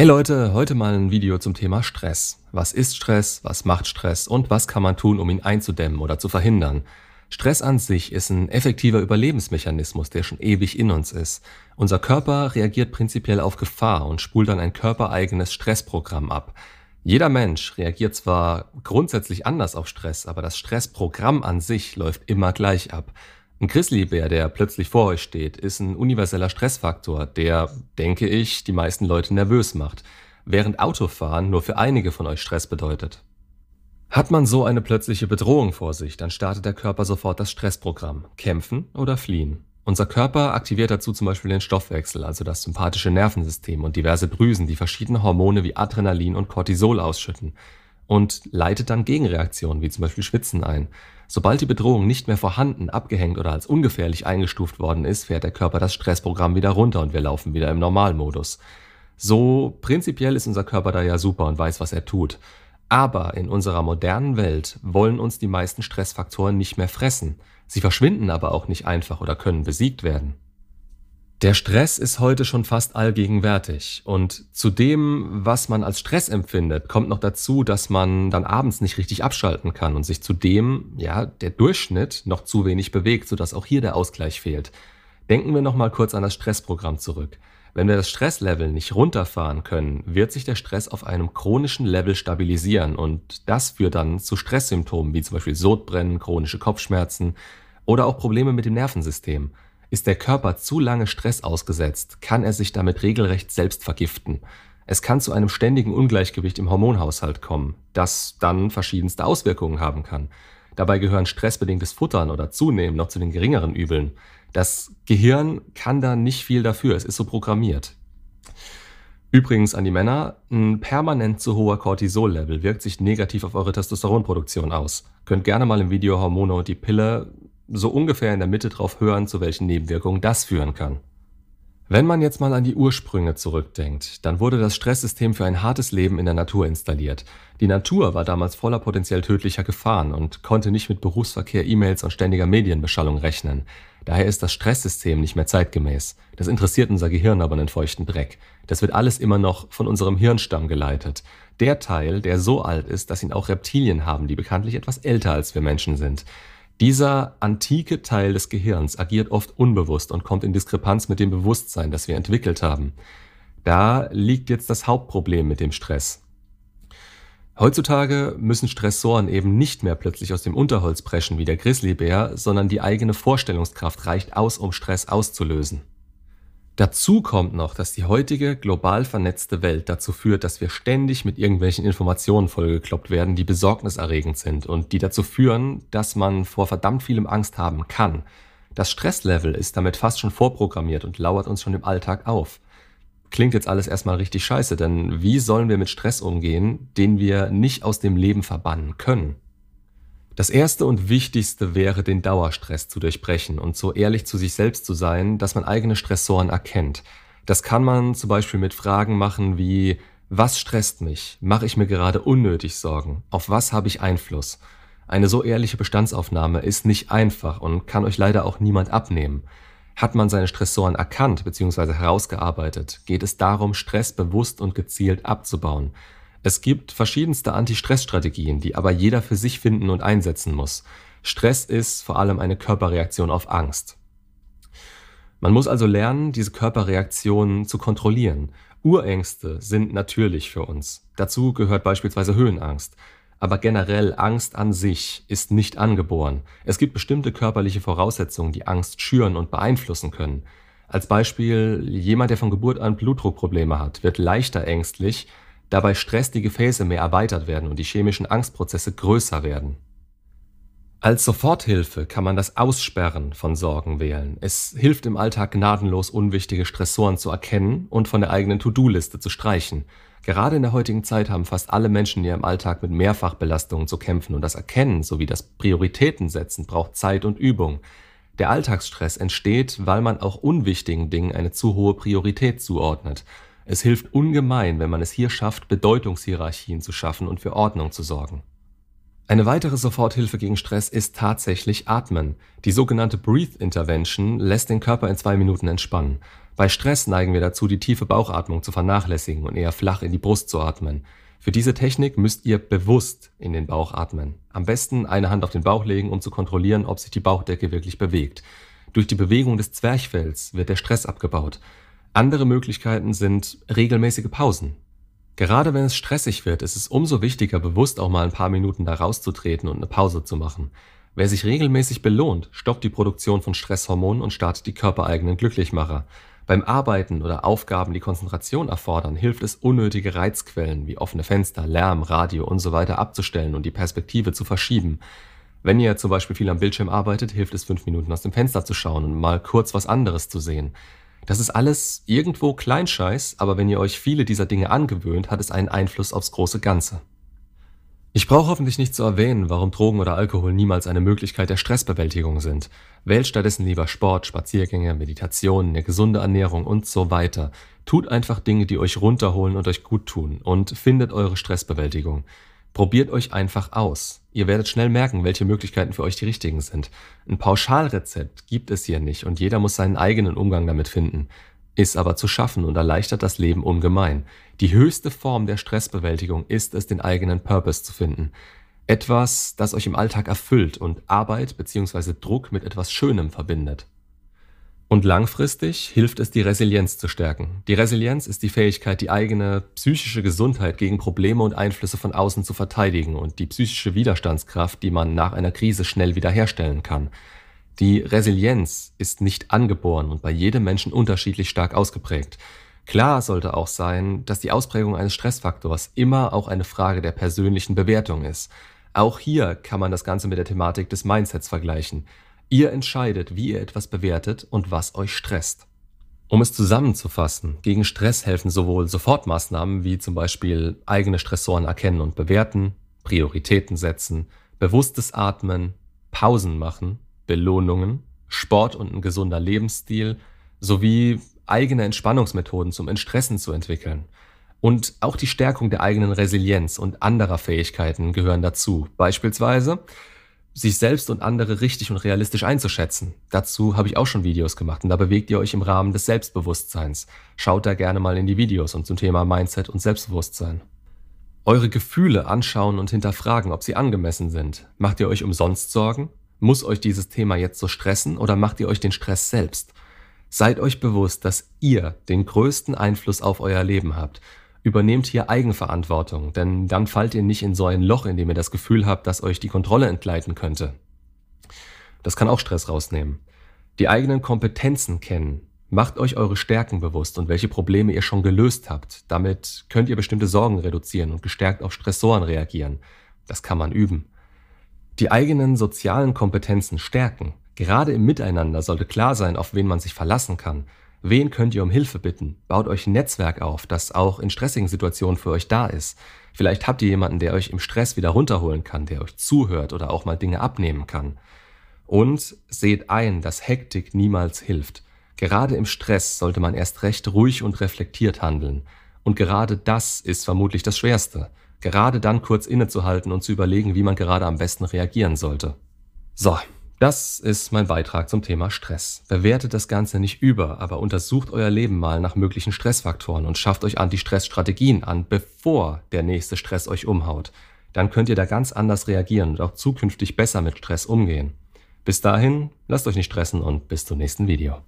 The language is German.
Hey Leute, heute mal ein Video zum Thema Stress. Was ist Stress? Was macht Stress? Und was kann man tun, um ihn einzudämmen oder zu verhindern? Stress an sich ist ein effektiver Überlebensmechanismus, der schon ewig in uns ist. Unser Körper reagiert prinzipiell auf Gefahr und spult dann ein körpereigenes Stressprogramm ab. Jeder Mensch reagiert zwar grundsätzlich anders auf Stress, aber das Stressprogramm an sich läuft immer gleich ab. Ein Grizzlybär, der plötzlich vor euch steht, ist ein universeller Stressfaktor, der, denke ich, die meisten Leute nervös macht, während Autofahren nur für einige von euch Stress bedeutet. Hat man so eine plötzliche Bedrohung vor sich, dann startet der Körper sofort das Stressprogramm. Kämpfen oder fliehen. Unser Körper aktiviert dazu zum Beispiel den Stoffwechsel, also das sympathische Nervensystem und diverse Drüsen, die verschiedene Hormone wie Adrenalin und Cortisol ausschütten und leitet dann Gegenreaktionen wie zum Beispiel Schwitzen ein. Sobald die Bedrohung nicht mehr vorhanden, abgehängt oder als ungefährlich eingestuft worden ist, fährt der Körper das Stressprogramm wieder runter und wir laufen wieder im Normalmodus. So prinzipiell ist unser Körper da ja super und weiß, was er tut. Aber in unserer modernen Welt wollen uns die meisten Stressfaktoren nicht mehr fressen. Sie verschwinden aber auch nicht einfach oder können besiegt werden. Der Stress ist heute schon fast allgegenwärtig und zu dem, was man als Stress empfindet, kommt noch dazu, dass man dann abends nicht richtig abschalten kann und sich zudem, ja, der Durchschnitt noch zu wenig bewegt, sodass auch hier der Ausgleich fehlt. Denken wir nochmal kurz an das Stressprogramm zurück. Wenn wir das Stresslevel nicht runterfahren können, wird sich der Stress auf einem chronischen Level stabilisieren und das führt dann zu Stresssymptomen wie zum Beispiel Sodbrennen, chronische Kopfschmerzen oder auch Probleme mit dem Nervensystem. Ist der Körper zu lange Stress ausgesetzt, kann er sich damit regelrecht selbst vergiften. Es kann zu einem ständigen Ungleichgewicht im Hormonhaushalt kommen, das dann verschiedenste Auswirkungen haben kann. Dabei gehören stressbedingtes Futtern oder Zunehmen noch zu den geringeren Übeln. Das Gehirn kann da nicht viel dafür, es ist so programmiert. Übrigens an die Männer, ein permanent zu hoher Cortisol-Level wirkt sich negativ auf eure Testosteronproduktion aus. Könnt gerne mal im Video Hormone und die Pille so ungefähr in der Mitte drauf hören, zu welchen Nebenwirkungen das führen kann. Wenn man jetzt mal an die Ursprünge zurückdenkt, dann wurde das Stresssystem für ein hartes Leben in der Natur installiert. Die Natur war damals voller potenziell tödlicher Gefahren und konnte nicht mit Berufsverkehr, E-Mails und ständiger Medienbeschallung rechnen. Daher ist das Stresssystem nicht mehr zeitgemäß. Das interessiert unser Gehirn aber einen feuchten Dreck. Das wird alles immer noch von unserem Hirnstamm geleitet. Der Teil, der so alt ist, dass ihn auch Reptilien haben, die bekanntlich etwas älter als wir Menschen sind. Dieser antike Teil des Gehirns agiert oft unbewusst und kommt in Diskrepanz mit dem Bewusstsein, das wir entwickelt haben. Da liegt jetzt das Hauptproblem mit dem Stress. Heutzutage müssen Stressoren eben nicht mehr plötzlich aus dem Unterholz preschen wie der Grizzlybär, sondern die eigene Vorstellungskraft reicht aus, um Stress auszulösen. Dazu kommt noch, dass die heutige global vernetzte Welt dazu führt, dass wir ständig mit irgendwelchen Informationen vollgekloppt werden, die besorgniserregend sind und die dazu führen, dass man vor verdammt vielem Angst haben kann. Das Stresslevel ist damit fast schon vorprogrammiert und lauert uns schon im Alltag auf. Klingt jetzt alles erstmal richtig scheiße, denn wie sollen wir mit Stress umgehen, den wir nicht aus dem Leben verbannen können? Das erste und wichtigste wäre, den Dauerstress zu durchbrechen und so ehrlich zu sich selbst zu sein, dass man eigene Stressoren erkennt. Das kann man zum Beispiel mit Fragen machen wie, was stresst mich? Mache ich mir gerade unnötig Sorgen? Auf was habe ich Einfluss? Eine so ehrliche Bestandsaufnahme ist nicht einfach und kann euch leider auch niemand abnehmen. Hat man seine Stressoren erkannt bzw. herausgearbeitet, geht es darum, Stress bewusst und gezielt abzubauen. Es gibt verschiedenste Anti-Stress-Strategien, die aber jeder für sich finden und einsetzen muss. Stress ist vor allem eine Körperreaktion auf Angst. Man muss also lernen, diese Körperreaktionen zu kontrollieren. Urängste sind natürlich für uns. Dazu gehört beispielsweise Höhenangst. Aber generell Angst an sich ist nicht angeboren. Es gibt bestimmte körperliche Voraussetzungen, die Angst schüren und beeinflussen können. Als Beispiel, jemand, der von Geburt an Blutdruckprobleme hat, wird leichter ängstlich, dabei Stress die Gefäße mehr erweitert werden und die chemischen Angstprozesse größer werden. Als Soforthilfe kann man das Aussperren von Sorgen wählen. Es hilft im Alltag gnadenlos unwichtige Stressoren zu erkennen und von der eigenen To-Do-Liste zu streichen. Gerade in der heutigen Zeit haben fast alle Menschen in ihrem Alltag mit Mehrfachbelastungen zu kämpfen und das Erkennen sowie das Prioritätensetzen braucht Zeit und Übung. Der Alltagsstress entsteht, weil man auch unwichtigen Dingen eine zu hohe Priorität zuordnet. Es hilft ungemein, wenn man es hier schafft, Bedeutungshierarchien zu schaffen und für Ordnung zu sorgen. Eine weitere Soforthilfe gegen Stress ist tatsächlich Atmen. Die sogenannte Breathe Intervention lässt den Körper in zwei Minuten entspannen. Bei Stress neigen wir dazu, die tiefe Bauchatmung zu vernachlässigen und eher flach in die Brust zu atmen. Für diese Technik müsst ihr bewusst in den Bauch atmen. Am besten eine Hand auf den Bauch legen, um zu kontrollieren, ob sich die Bauchdecke wirklich bewegt. Durch die Bewegung des Zwerchfells wird der Stress abgebaut. Andere Möglichkeiten sind regelmäßige Pausen. Gerade wenn es stressig wird, ist es umso wichtiger, bewusst auch mal ein paar Minuten da rauszutreten und eine Pause zu machen. Wer sich regelmäßig belohnt, stoppt die Produktion von Stresshormonen und startet die körpereigenen Glücklichmacher. Beim Arbeiten oder Aufgaben, die Konzentration erfordern, hilft es, unnötige Reizquellen wie offene Fenster, Lärm, Radio und so abzustellen und die Perspektive zu verschieben. Wenn ihr zum Beispiel viel am Bildschirm arbeitet, hilft es, fünf Minuten aus dem Fenster zu schauen und mal kurz was anderes zu sehen. Das ist alles irgendwo Kleinscheiß, aber wenn ihr euch viele dieser Dinge angewöhnt, hat es einen Einfluss aufs große Ganze. Ich brauche hoffentlich nicht zu erwähnen, warum Drogen oder Alkohol niemals eine Möglichkeit der Stressbewältigung sind. Wählt stattdessen lieber Sport, Spaziergänge, Meditation, eine gesunde Ernährung und so weiter. Tut einfach Dinge, die euch runterholen und euch gut tun und findet eure Stressbewältigung. Probiert euch einfach aus. Ihr werdet schnell merken, welche Möglichkeiten für euch die richtigen sind. Ein Pauschalrezept gibt es hier nicht und jeder muss seinen eigenen Umgang damit finden ist aber zu schaffen und erleichtert das Leben ungemein. Die höchste Form der Stressbewältigung ist es, den eigenen Purpose zu finden. Etwas, das euch im Alltag erfüllt und Arbeit bzw. Druck mit etwas Schönem verbindet. Und langfristig hilft es, die Resilienz zu stärken. Die Resilienz ist die Fähigkeit, die eigene psychische Gesundheit gegen Probleme und Einflüsse von außen zu verteidigen und die psychische Widerstandskraft, die man nach einer Krise schnell wiederherstellen kann. Die Resilienz ist nicht angeboren und bei jedem Menschen unterschiedlich stark ausgeprägt. Klar sollte auch sein, dass die Ausprägung eines Stressfaktors immer auch eine Frage der persönlichen Bewertung ist. Auch hier kann man das Ganze mit der Thematik des Mindsets vergleichen. Ihr entscheidet, wie ihr etwas bewertet und was euch stresst. Um es zusammenzufassen, gegen Stress helfen sowohl Sofortmaßnahmen wie zum Beispiel eigene Stressoren erkennen und bewerten, Prioritäten setzen, bewusstes Atmen, Pausen machen Belohnungen, Sport und ein gesunder Lebensstil sowie eigene Entspannungsmethoden zum Entstressen zu entwickeln. Und auch die Stärkung der eigenen Resilienz und anderer Fähigkeiten gehören dazu. Beispielsweise sich selbst und andere richtig und realistisch einzuschätzen. Dazu habe ich auch schon Videos gemacht und da bewegt ihr euch im Rahmen des Selbstbewusstseins. Schaut da gerne mal in die Videos und zum Thema Mindset und Selbstbewusstsein. Eure Gefühle anschauen und hinterfragen, ob sie angemessen sind. Macht ihr euch umsonst Sorgen? Muss euch dieses Thema jetzt so stressen oder macht ihr euch den Stress selbst? Seid euch bewusst, dass ihr den größten Einfluss auf euer Leben habt. Übernehmt hier Eigenverantwortung, denn dann fallt ihr nicht in so ein Loch, in dem ihr das Gefühl habt, dass euch die Kontrolle entgleiten könnte. Das kann auch Stress rausnehmen. Die eigenen Kompetenzen kennen. Macht euch eure Stärken bewusst und welche Probleme ihr schon gelöst habt. Damit könnt ihr bestimmte Sorgen reduzieren und gestärkt auf Stressoren reagieren. Das kann man üben. Die eigenen sozialen Kompetenzen stärken. Gerade im Miteinander sollte klar sein, auf wen man sich verlassen kann. Wen könnt ihr um Hilfe bitten? Baut euch ein Netzwerk auf, das auch in stressigen Situationen für euch da ist. Vielleicht habt ihr jemanden, der euch im Stress wieder runterholen kann, der euch zuhört oder auch mal Dinge abnehmen kann. Und seht ein, dass Hektik niemals hilft. Gerade im Stress sollte man erst recht ruhig und reflektiert handeln. Und gerade das ist vermutlich das Schwerste gerade dann kurz innezuhalten und zu überlegen, wie man gerade am besten reagieren sollte. So, das ist mein Beitrag zum Thema Stress. Bewertet das Ganze nicht über, aber untersucht euer Leben mal nach möglichen Stressfaktoren und schafft euch Anti-Stress-Strategien an, bevor der nächste Stress euch umhaut. Dann könnt ihr da ganz anders reagieren und auch zukünftig besser mit Stress umgehen. Bis dahin, lasst euch nicht stressen und bis zum nächsten Video.